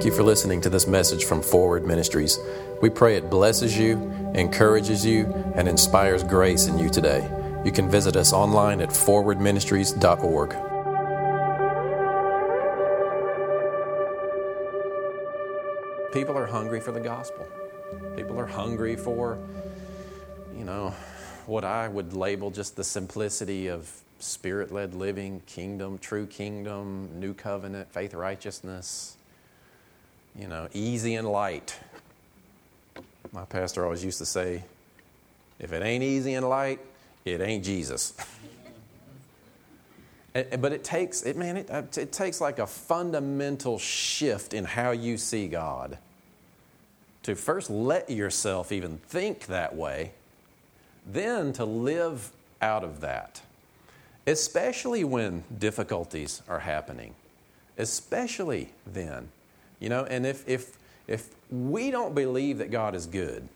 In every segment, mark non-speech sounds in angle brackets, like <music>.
Thank you for listening to this message from Forward Ministries. We pray it blesses you, encourages you, and inspires grace in you today. You can visit us online at forwardministries.org. People are hungry for the gospel. People are hungry for, you know, what I would label just the simplicity of spirit led living, kingdom, true kingdom, new covenant, faith, righteousness, you know, easy and light. My pastor always used to say, if it ain't easy and light, it ain't Jesus. <laughs> but it takes, it, man, it, uh, it takes like a fundamental shift in how you see God to first let yourself even think that way, then to live out of that especially when difficulties are happening, especially then. You know, and if, if, if we don't believe that God is good,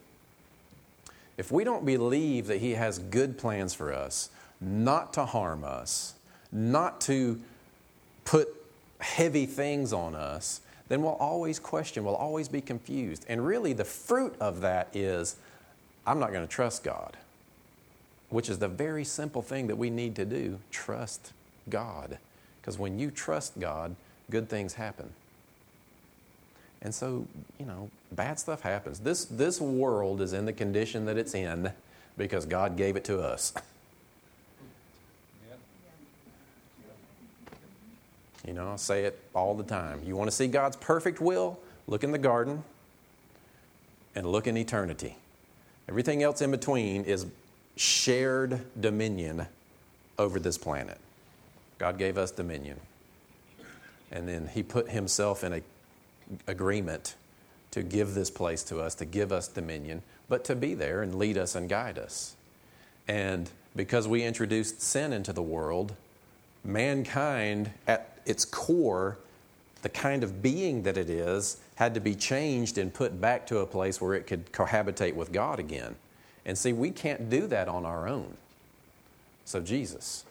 if we don't believe that He has good plans for us, not to harm us, not to put heavy things on us, then we'll always question, we'll always be confused. And really, the fruit of that is I'm not going to trust God which is the very simple thing that we need to do trust God. Because when you trust God, good things happen. And so, you know, bad stuff happens. This, this world is in the condition that it's in because God gave it to us. <laughs> You know, I say it all the time. You want to see God's perfect will? Look in the garden and look in eternity. Everything else in between is shared dominion over this planet. God gave us dominion. And then He put Himself in a agreement to give this place to us, to give us dominion, but to be there and lead us and guide us. And because we introduced sin into the world, mankind, at its core, the kind of being that it is, had to be changed and put back to a place where it could cohabitate with God again. And see, we can't do that on our own. So, Jesus.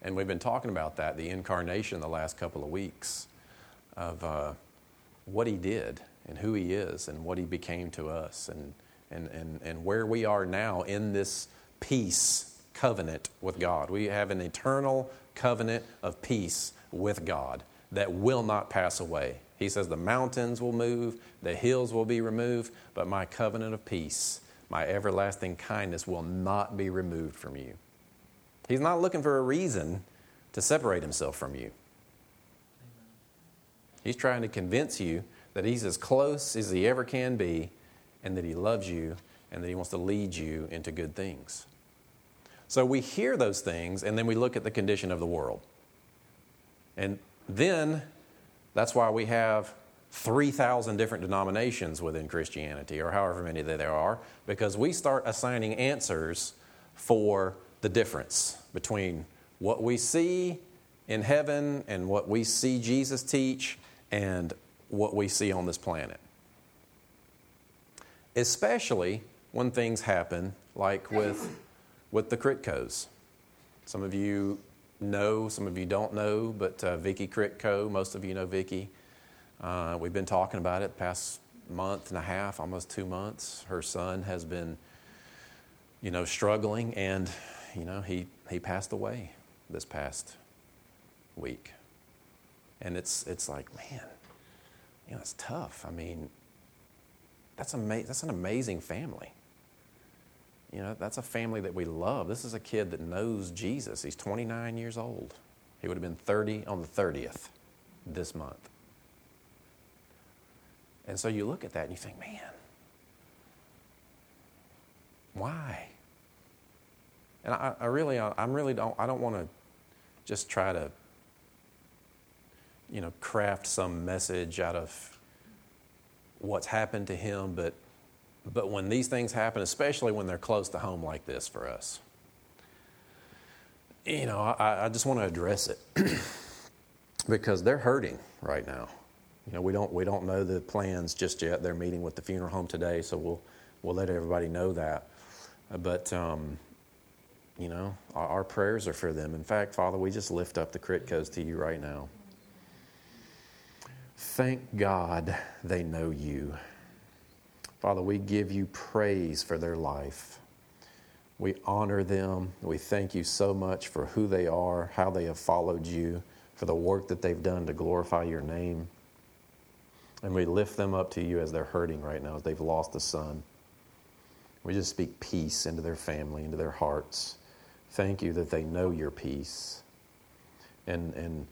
And we've been talking about that, the incarnation, the last couple of weeks of uh, what he did and who he is and what he became to us and, and, and, and where we are now in this peace covenant with God. We have an eternal covenant of peace with God that will not pass away. He says the mountains will move, the hills will be removed, but my covenant of peace, my everlasting kindness will not be removed from you. He's not looking for a reason to separate himself from you. He's trying to convince you that he's as close as he ever can be and that he loves you and that he wants to lead you into good things. So we hear those things and then we look at the condition of the world. And then that's why we have 3,000 different denominations within Christianity, or however many there are, because we start assigning answers for the difference between what we see in heaven and what we see Jesus teach and what we see on this planet. Especially when things happen like with, with the Kritkos. Some of you know, some of you don't know, but uh, Vicky Kritko, most of you know Vicky. Uh, we've been talking about it past month and a half, almost two months. Her son has been, you know, struggling, and you know, he he passed away this past week, and it's it's like, man, you know, it's tough. I mean, that's ama- That's an amazing family. You know, that's a family that we love. This is a kid that knows Jesus. He's 29 years old. He would have been 30 on the 30th this month. And so you look at that and you think, man, why? And I, I really, I, am really don't, I don't want to just try to, you know, craft some message out of what's happened to him, but but when these things happen, especially when they're close to home like this for us, you know, I, I just want to address it <clears throat> because they're hurting right now. You know, we don't we don't know the plans just yet. They're meeting with the funeral home today, so we'll we'll let everybody know that. But um, you know, our, our, prayers are for them. In fact, Father, we just lift up the Kritkos to you right now. Thank God they know you. Father, we give you praise for their life. We honor them. We thank you so much for who they are, how they have followed you, for the work that they've done to glorify your name. And we lift them up to you as they're hurting right now, as they've lost a son. We just speak peace into their family, into their hearts. Thank you that they know your peace. And, and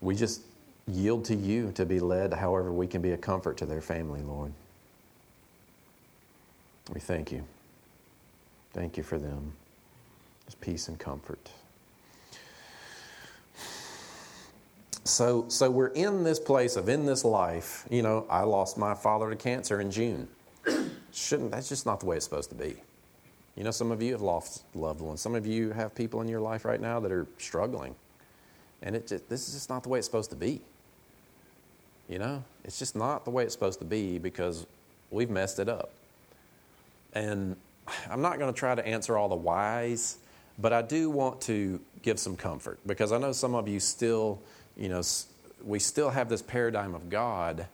we just yield to you to be led however we can be a comfort to their family, Lord. We thank you. Thank you for them. Just peace and comfort. So, so we're in this place of in this life. You know, I lost my father to cancer in June. Shouldn't that's just not the way it's supposed to be. You know, some of you have lost loved ones. Some of you have people in your life right now that are struggling, and it just, this is just not the way it's supposed to be. You know, it's just not the way it's supposed to be because we've messed it up. And I'm not going to try to answer all the whys, but I do want to give some comfort because I know some of you still, you know, we still have this paradigm of God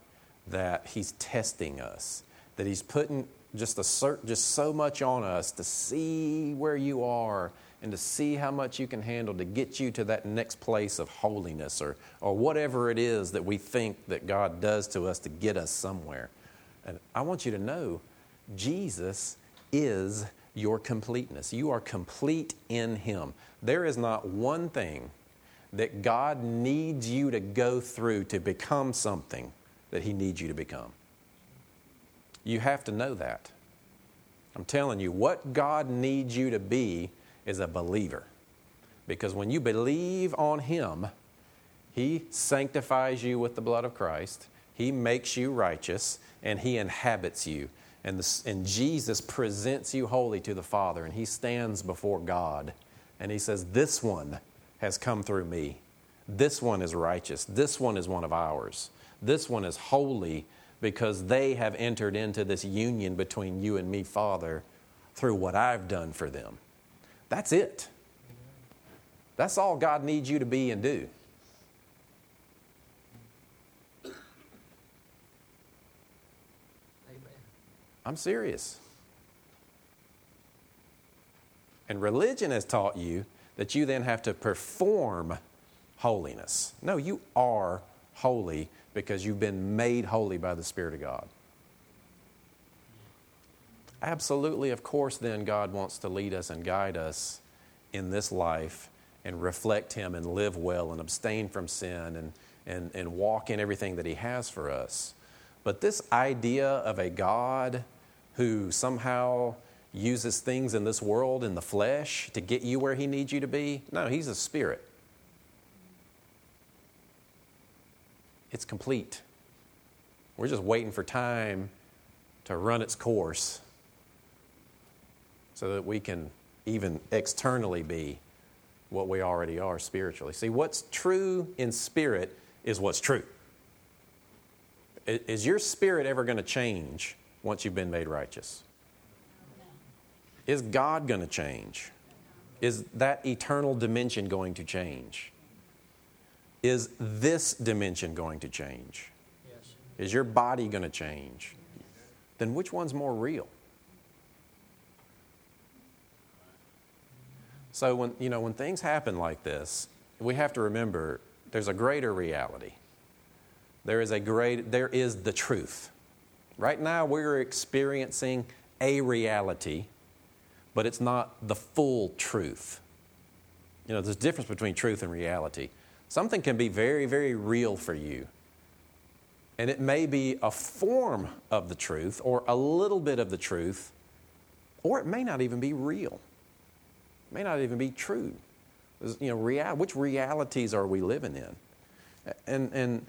that He's testing us, that He's putting just a cert, just so much on us to see where you are and to see how much you can handle to get you to that next place of holiness or, or whatever it is that we think that God does to us to get us somewhere. And I want you to know Jesus is your completeness. You are complete in Him. There is not one thing that God needs you to go through to become something that He needs you to become. You have to know that. I'm telling you, what God needs you to be is a believer. Because when you believe on Him, He sanctifies you with the blood of Christ, He makes you righteous, and He inhabits you. And, the, and Jesus presents you holy to the Father, and He stands before God, and He says, This one has come through me. This one is righteous. This one is one of ours. This one is holy because they have entered into this union between you and me, Father, through what I've done for them. That's it. That's all God needs you to be and do. I'm serious. And religion has taught you that you then have to perform holiness. No, you are holy because you've been made holy by the Spirit of God. Absolutely, of course, then God wants to lead us and guide us in this life and reflect Him and live well and abstain from sin and, and, and walk in everything that He has for us. But this idea of a God who somehow uses things in this world in the flesh to get you where He needs you to be, no, He's a spirit. It's complete. We're just waiting for time to run its course so that we can even externally be what we already are spiritually. See, what's true in spirit is what's true. Is your spirit ever going to change once you've been made righteous? Is God going to change? Is that eternal dimension going to change? Is this dimension going to change? Is your body going to change? Then which one's more real? So when you know when things happen like this, we have to remember there's a greater reality. There is a great there is the truth. Right now we're experiencing a reality, but it's not the full truth. You know, there's a difference between truth and reality. Something can be very, very real for you. And it may be a form of the truth or a little bit of the truth, or it may not even be real may not even be true. You know, real, which realities are we living in? And, and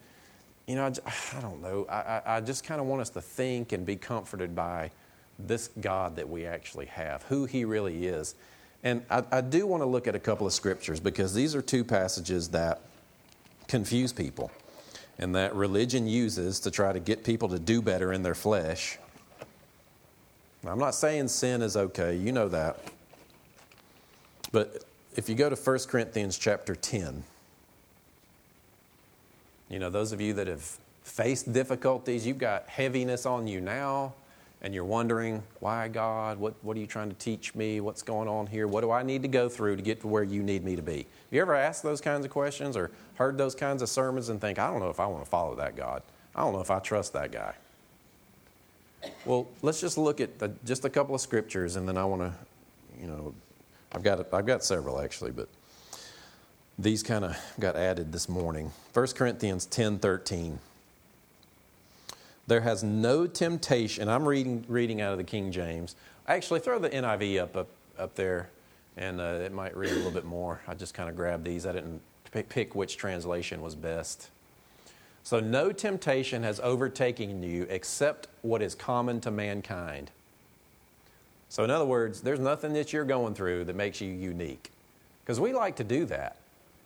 you know, I, <sighs> I don't know. I, I just kind of want us to think and be comforted by this God that we actually have, who He really is. And I, I do want to look at a couple of scriptures because these are two passages that confuse people and that religion uses to try to get people to do better in their flesh. I'm not saying sin is okay, you know that. But if you go to 1 Corinthians chapter 10, you know, those of you that have faced difficulties, you've got heaviness on you now, and you're wondering, why, God? What, what are you trying to teach me? What's going on here? What do I need to go through to get to where you need me to be? Have you ever asked those kinds of questions or heard those kinds of sermons and think, I don't know if I want to follow that God? I don't know if I trust that guy. Well, let's just look at the, just a couple of scriptures, and then I want to, you know, I've got I've got several actually, but these kind of got added this morning. 1 Corinthians ten thirteen. There has no temptation. I'm reading reading out of the King James. Actually, throw the NIV up up, up there, and uh, it might read a little bit more. I just kind of grabbed these. I didn't pick which translation was best. So, no temptation has overtaken you except what is common to mankind. So, in other words, there's nothing that you're going through that makes you unique. Because we like to do that.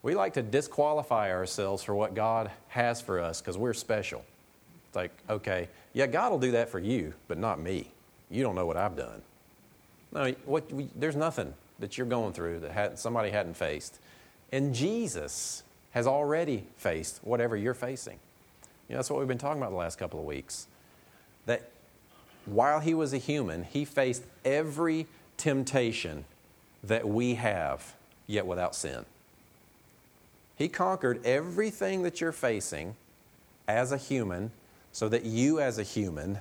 We like to disqualify ourselves for what God has for us because we're special. It's like, okay, yeah, God will do that for you, but not me. You don't know what I've done. No, what, we, there's nothing that you're going through that had, somebody hadn't faced. And Jesus has already faced whatever you're facing. You know, that's what we've been talking about the last couple of weeks. That while he was a human, he faced every temptation that we have, yet without sin. He conquered everything that you're facing as a human so that you, as a human,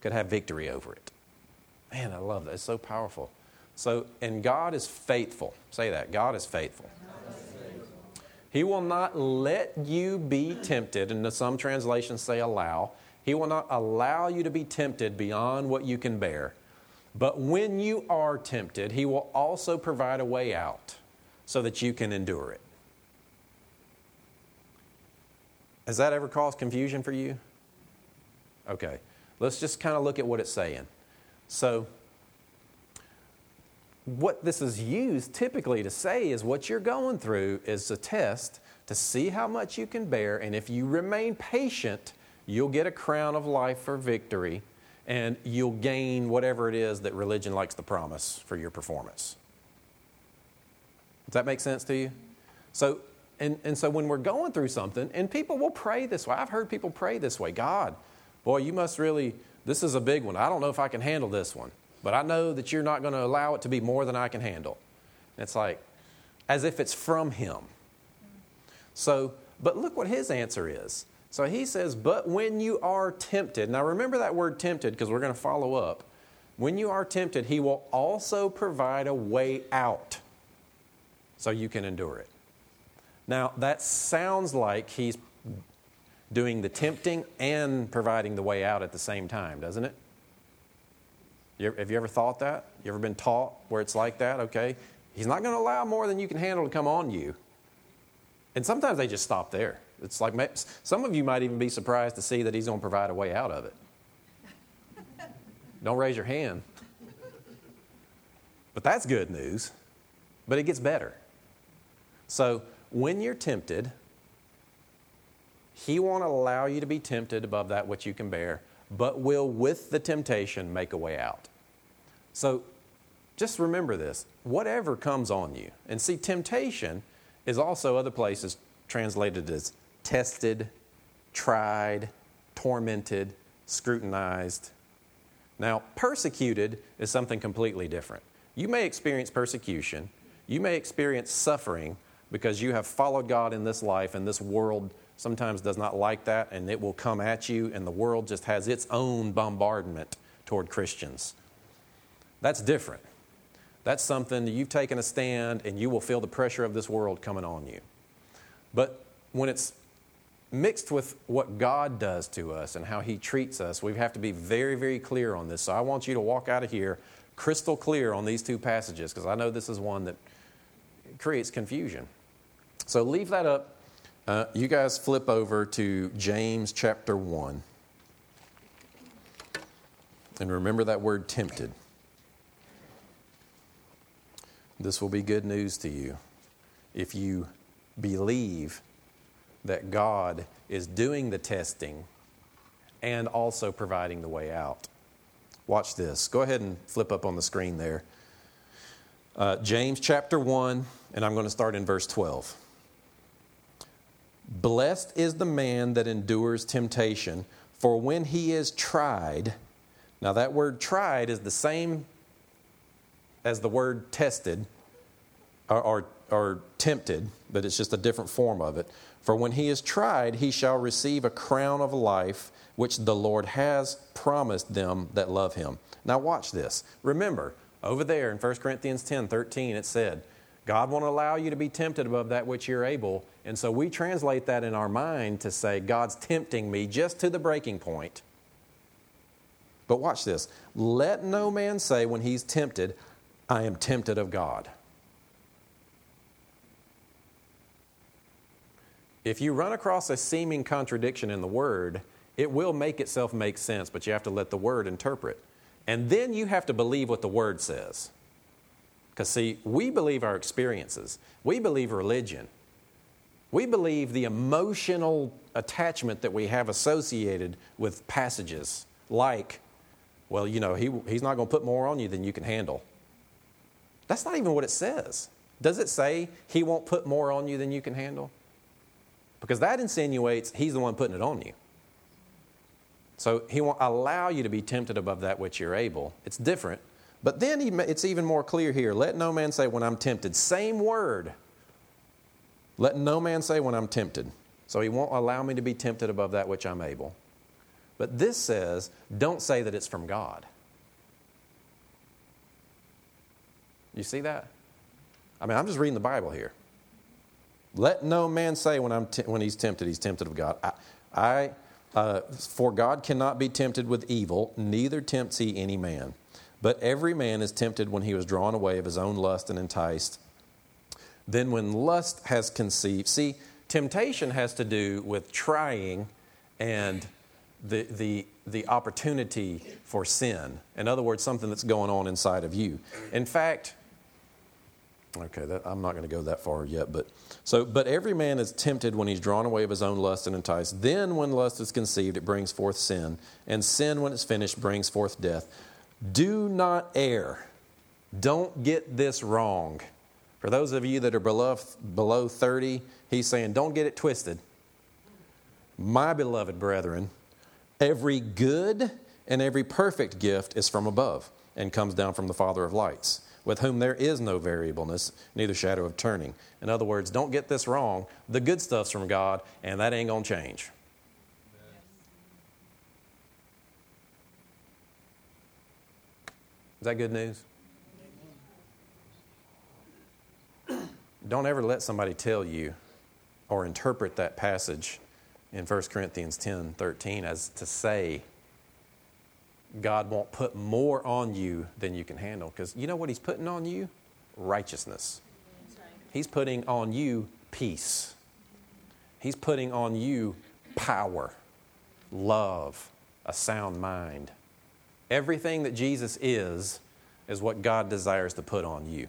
could have victory over it. Man, I love that. It's so powerful. So, and God is faithful. Say that. God is faithful. He will not let you be tempted, and some translations say allow. He will not allow you to be tempted beyond what you can bear. But when you are tempted, He will also provide a way out so that you can endure it. Has that ever caused confusion for you? Okay, let's just kind of look at what it's saying. So, what this is used typically to say is what you're going through is a test to see how much you can bear, and if you remain patient, you'll get a crown of life for victory, and you'll gain whatever it is that religion likes to promise for your performance. Does that make sense to you? So, and, and so when we're going through something, and people will pray this way, I've heard people pray this way God, boy, you must really, this is a big one. I don't know if I can handle this one but I know that you're not going to allow it to be more than I can handle. And it's like, as if it's from Him. So, but look what His answer is. So He says, But when you are tempted, now remember that word tempted because we're going to follow up. When you are tempted, He will also provide a way out so you can endure it. Now, that sounds like He's doing the tempting and providing the way out at the same time, doesn't it? You, have you ever thought that? You ever been taught where it's like that? Okay. He's not going to allow more than you can handle to come on you. And sometimes they just stop there. It's like some of you might even be surprised to see that he's going to provide a way out of it. Don't raise your hand. But that's good news. But it gets better. So when you're tempted, he won't allow you to be tempted above that which you can bear, but will with the temptation make a way out. So just remember this whatever comes on you. And see, temptation is also other places translated as tested, tried, tormented, scrutinized. Now, persecuted is something completely different. You may experience persecution, you may experience suffering because you have followed God in this life, and this world sometimes does not like that, and it will come at you, and the world just has its own bombardment toward Christians. That's different. That's something that you've taken a stand and you will feel the pressure of this world coming on you. But when it's mixed with what God does to us and how He treats us, we have to be very, very clear on this. So I want you to walk out of here crystal clear on these two passages because I know this is one that creates confusion. So leave that up. Uh, you guys flip over to James chapter 1. And remember that word tempted. This will be good news to you if you believe that God is doing the testing and also providing the way out. Watch this. Go ahead and flip up on the screen there. Uh, James chapter 1, and I'm going to start in verse 12. Blessed is the man that endures temptation, for when he is tried, now that word tried is the same as the word tested or, or, or tempted, but it's just a different form of it. For when he is tried, he shall receive a crown of life which the Lord has promised them that love him. Now, watch this. Remember, over there in 1 Corinthians 10 13, it said, God won't allow you to be tempted above that which you're able. And so we translate that in our mind to say, God's tempting me just to the breaking point. But watch this. Let no man say when he's tempted, I am tempted of God. If you run across a seeming contradiction in the word, it will make itself make sense, but you have to let the word interpret. And then you have to believe what the word says. Because, see, we believe our experiences, we believe religion, we believe the emotional attachment that we have associated with passages like, well, you know, he, he's not going to put more on you than you can handle. That's not even what it says. Does it say he won't put more on you than you can handle? Because that insinuates he's the one putting it on you. So he won't allow you to be tempted above that which you're able. It's different. But then he, it's even more clear here. Let no man say when I'm tempted. Same word. Let no man say when I'm tempted. So he won't allow me to be tempted above that which I'm able. But this says, don't say that it's from God. You see that? I mean, I'm just reading the Bible here. Let no man say when, I'm when he's tempted, he's tempted of God. I, I uh, for God cannot be tempted with evil, neither tempts he any man. But every man is tempted when he was drawn away of his own lust and enticed. Then, when lust has conceived, see, temptation has to do with trying and the, the, the opportunity for sin. In other words, something that's going on inside of you. In fact, okay, that, I'm not going to go that far yet, but so, but every man is tempted when he's drawn away of his own lust and enticed. Then, when lust is conceived, it brings forth sin, and sin, when it's finished, brings forth death. Do not err. Don't get this wrong. For those of you that are below, below 30, he's saying, don't get it twisted. My beloved brethren, every good and every perfect gift is from above and comes down from the Father of lights, with whom there is no variableness, neither shadow of turning. In other words, don't get this wrong. The good stuff's from God, and that ain't going to change. Is that good news? <clears throat> Don't ever let somebody tell you or interpret that passage in 1 Corinthians 10 13 as to say, God won't put more on you than you can handle. Because you know what He's putting on you? Righteousness. He's putting on you peace. He's putting on you power, love, a sound mind. Everything that Jesus is, is what God desires to put on you.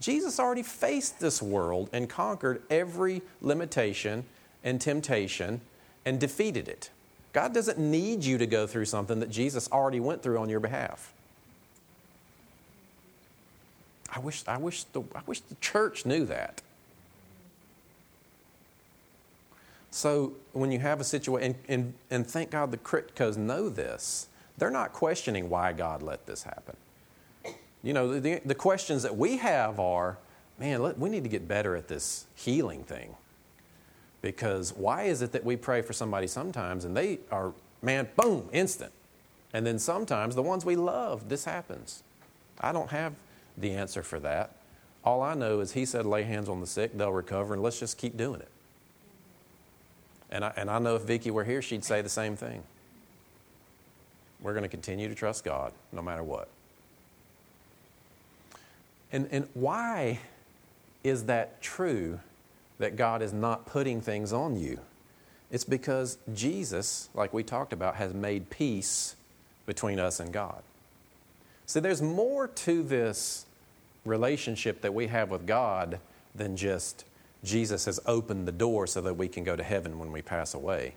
Jesus already faced this world and conquered every limitation and temptation and defeated it. God doesn't need you to go through something that Jesus already went through on your behalf. I wish, I wish, the, I wish the church knew that. So when you have a situation, and, and, and thank God the Critcos know this, they're not questioning why God let this happen. You know, the, the questions that we have are man, let, we need to get better at this healing thing. Because why is it that we pray for somebody sometimes and they are, man, boom, instant? And then sometimes the ones we love, this happens. I don't have the answer for that. All I know is He said, lay hands on the sick, they'll recover, and let's just keep doing it. And I, and I know if Vicki were here, she'd say the same thing. We're going to continue to trust God no matter what. And, and why is that true that God is not putting things on you? It's because Jesus, like we talked about, has made peace between us and God. See, there's more to this relationship that we have with God than just Jesus has opened the door so that we can go to heaven when we pass away.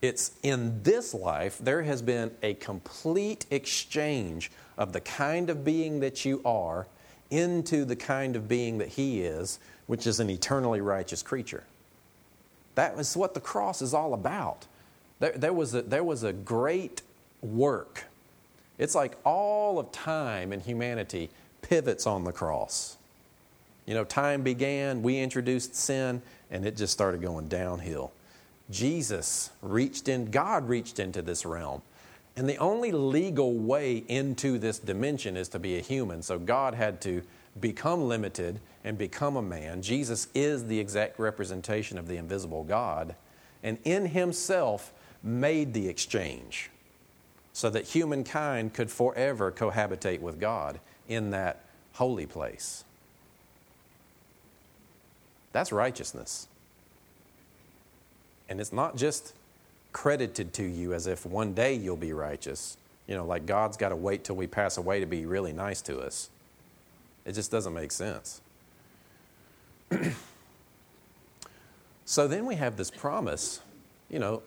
It's in this life, there has been a complete exchange of the kind of being that you are into the kind of being that He is, which is an eternally righteous creature. That is what the cross is all about. There, there, was a, there was a great work. It's like all of time and humanity pivots on the cross. You know, time began, we introduced sin, and it just started going downhill. Jesus reached in, God reached into this realm. And the only legal way into this dimension is to be a human. So God had to become limited and become a man. Jesus is the exact representation of the invisible God, and in himself made the exchange so that humankind could forever cohabitate with God in that holy place. That's righteousness. And it's not just credited to you as if one day you'll be righteous. You know, like God's got to wait till we pass away to be really nice to us. It just doesn't make sense. <clears throat> so then we have this promise, you know,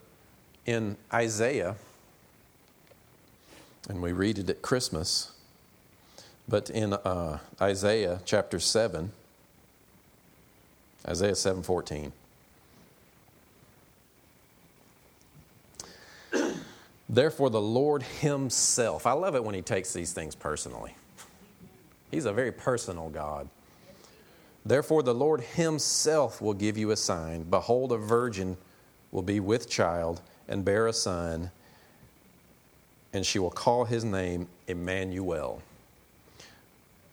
in Isaiah, and we read it at Christmas, but in uh, Isaiah chapter 7, Isaiah 7:14. <clears throat> Therefore the Lord himself. I love it when he takes these things personally. He's a very personal God. Therefore the Lord himself will give you a sign. Behold a virgin will be with child and bear a son and she will call his name Emmanuel.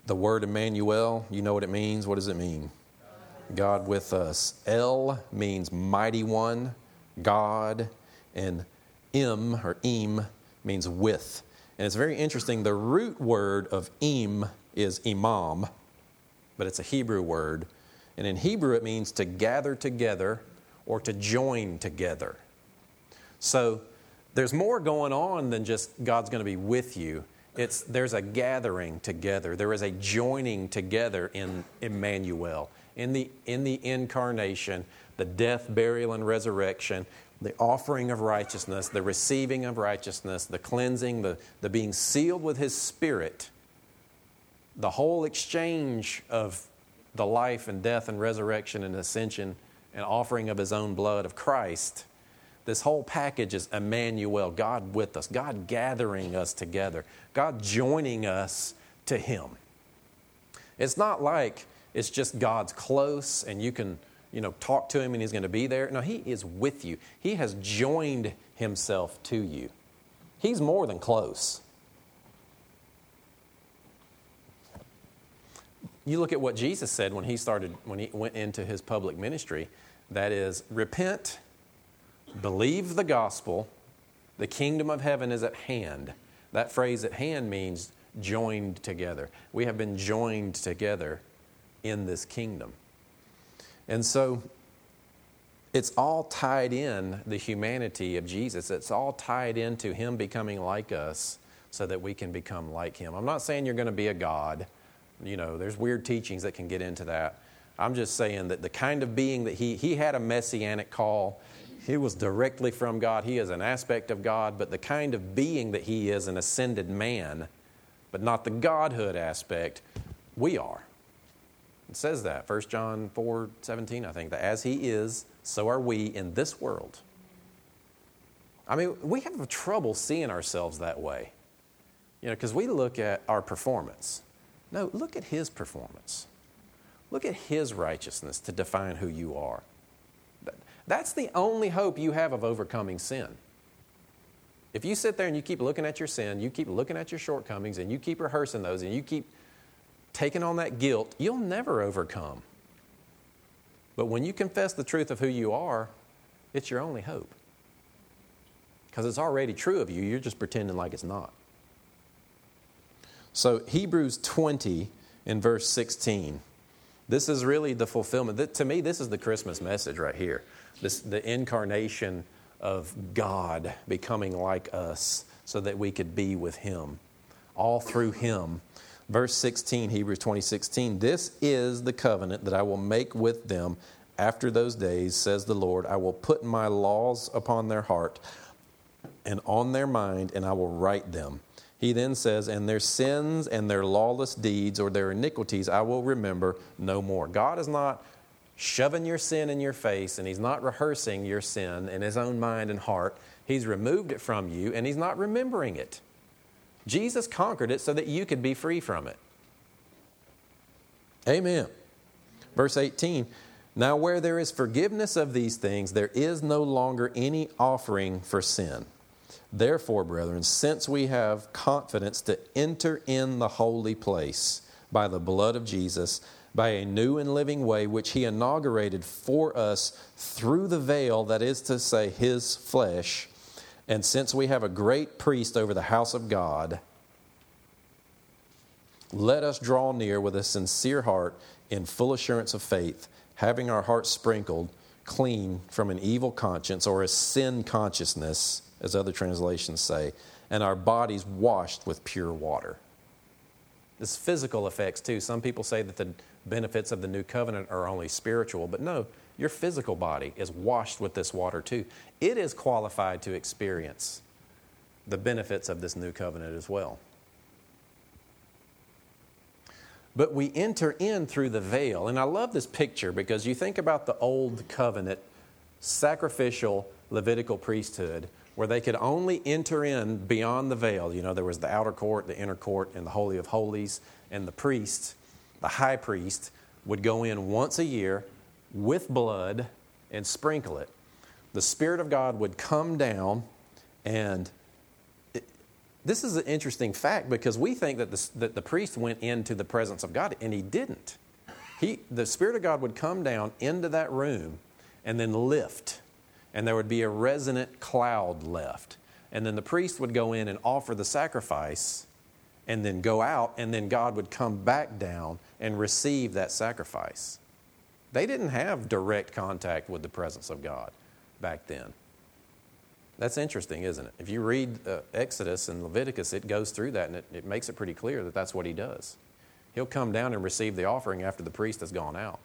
The word Emmanuel, you know what it means? What does it mean? God with us. El means mighty one, God, and Im or Im means with. And it's very interesting. The root word of Im is imam, but it's a Hebrew word. And in Hebrew, it means to gather together or to join together. So there's more going on than just God's going to be with you. It's, there's a gathering together. There is a joining together in Emmanuel in the, in the incarnation, the death, burial, and resurrection, the offering of righteousness, the receiving of righteousness, the cleansing, the, the being sealed with His Spirit, the whole exchange of the life and death and resurrection and ascension and offering of His own blood of Christ. This whole package is Emmanuel, God with us, God gathering us together, God joining us to Him. It's not like it's just God's close and you can, you know, talk to him and he's going to be there. No, he is with you. He has joined himself to you. He's more than close. You look at what Jesus said when he started when he went into his public ministry, that is repent, believe the gospel, the kingdom of heaven is at hand. That phrase at hand means joined together. We have been joined together in this kingdom. And so it's all tied in the humanity of Jesus. It's all tied into Him becoming like us so that we can become like Him. I'm not saying you're going to be a God. You know, there's weird teachings that can get into that. I'm just saying that the kind of being that He, He had a messianic call. He was directly from God. He is an aspect of God, but the kind of being that He is, an ascended man, but not the Godhood aspect, we are. It says that, 1 John 4 17, I think, that as he is, so are we in this world. I mean, we have trouble seeing ourselves that way. You know, because we look at our performance. No, look at his performance. Look at his righteousness to define who you are. That's the only hope you have of overcoming sin. If you sit there and you keep looking at your sin, you keep looking at your shortcomings, and you keep rehearsing those, and you keep taking on that guilt, you'll never overcome. But when you confess the truth of who you are, it's your only hope. Because it's already true of you, you're just pretending like it's not. So, Hebrews 20 in verse 16. This is really the fulfillment. To me, this is the Christmas message right here. This, the incarnation of God becoming like us so that we could be with Him. All through Him Verse 16, Hebrews 20, 16. This is the covenant that I will make with them after those days, says the Lord. I will put my laws upon their heart and on their mind, and I will write them. He then says, And their sins and their lawless deeds or their iniquities I will remember no more. God is not shoving your sin in your face and He's not rehearsing your sin in His own mind and heart. He's removed it from you and He's not remembering it. Jesus conquered it so that you could be free from it. Amen. Verse 18 Now, where there is forgiveness of these things, there is no longer any offering for sin. Therefore, brethren, since we have confidence to enter in the holy place by the blood of Jesus, by a new and living way which he inaugurated for us through the veil, that is to say, his flesh, and since we have a great priest over the house of God, let us draw near with a sincere heart in full assurance of faith, having our hearts sprinkled clean from an evil conscience or a sin consciousness, as other translations say, and our bodies washed with pure water. This physical effects, too. Some people say that the benefits of the new covenant are only spiritual, but no, your physical body is washed with this water, too. It is qualified to experience the benefits of this new covenant as well. But we enter in through the veil. And I love this picture because you think about the old covenant sacrificial Levitical priesthood where they could only enter in beyond the veil. You know, there was the outer court, the inner court, and the Holy of Holies. And the priest, the high priest, would go in once a year with blood and sprinkle it. The Spirit of God would come down and this is an interesting fact because we think that the, that the priest went into the presence of God, and he didn't. He, the Spirit of God would come down into that room and then lift, and there would be a resonant cloud left. And then the priest would go in and offer the sacrifice and then go out, and then God would come back down and receive that sacrifice. They didn't have direct contact with the presence of God back then. That's interesting, isn't it? If you read uh, Exodus and Leviticus, it goes through that and it, it makes it pretty clear that that's what he does. He'll come down and receive the offering after the priest has gone out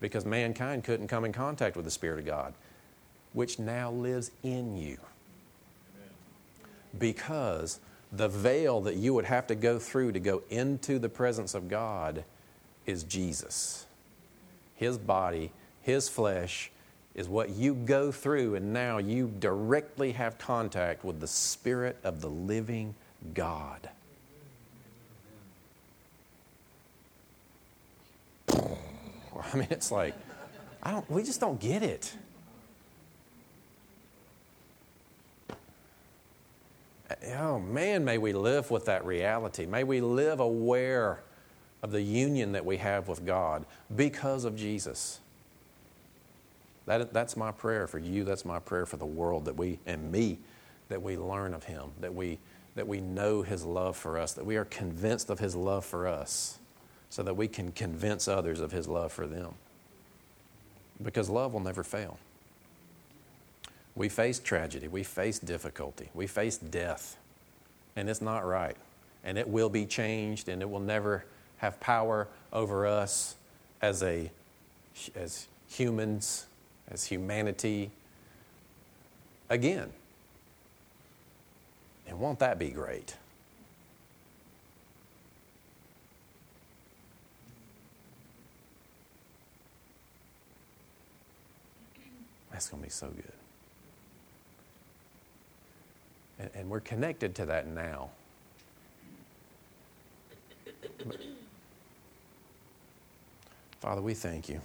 because mankind couldn't come in contact with the Spirit of God, which now lives in you. Because the veil that you would have to go through to go into the presence of God is Jesus. His body, His flesh, is what you go through, and now you directly have contact with the Spirit of the living God. <laughs> I mean, it's like, I don't, we just don't get it. Oh man, may we live with that reality. May we live aware of the union that we have with God because of Jesus. That, that's my prayer for you. That's my prayer for the world that we, and me, that we learn of Him, that we, that we know His love for us, that we are convinced of His love for us, so that we can convince others of His love for them. Because love will never fail. We face tragedy, we face difficulty, we face death, and it's not right. And it will be changed, and it will never have power over us as, a, as humans as humanity again. And won't that be great? That's going to be so good. And, and, we're connected to that now. But, Father, we thank you.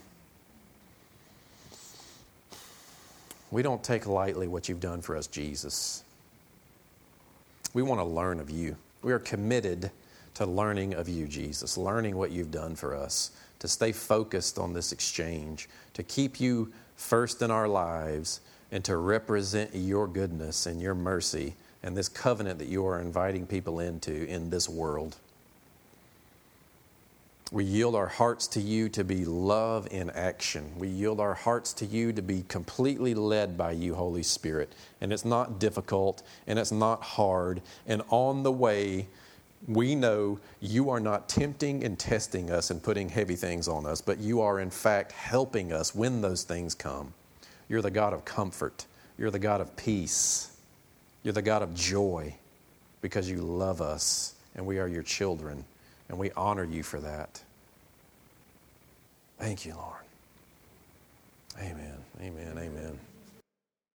We don't take lightly what you've done for us, Jesus. We want to learn of you. We are committed to learning of you, Jesus, learning what you've done for us, to stay focused on this exchange, to keep you first in our lives, and to represent your goodness and your mercy and this covenant that you are inviting people into in this world. We yield our hearts to you to be love in action. We yield our hearts to you to be completely led by you, Holy Spirit. And it's not difficult and it's not hard. And on the way, we know you are not tempting and testing us and putting heavy things on us, but you are in fact helping us when those things come. You're the God of comfort, you're the God of peace, you're the God of joy because you love us and we are your children, and we honor you for that. Thank you, Lord. Amen. Amen. Amen.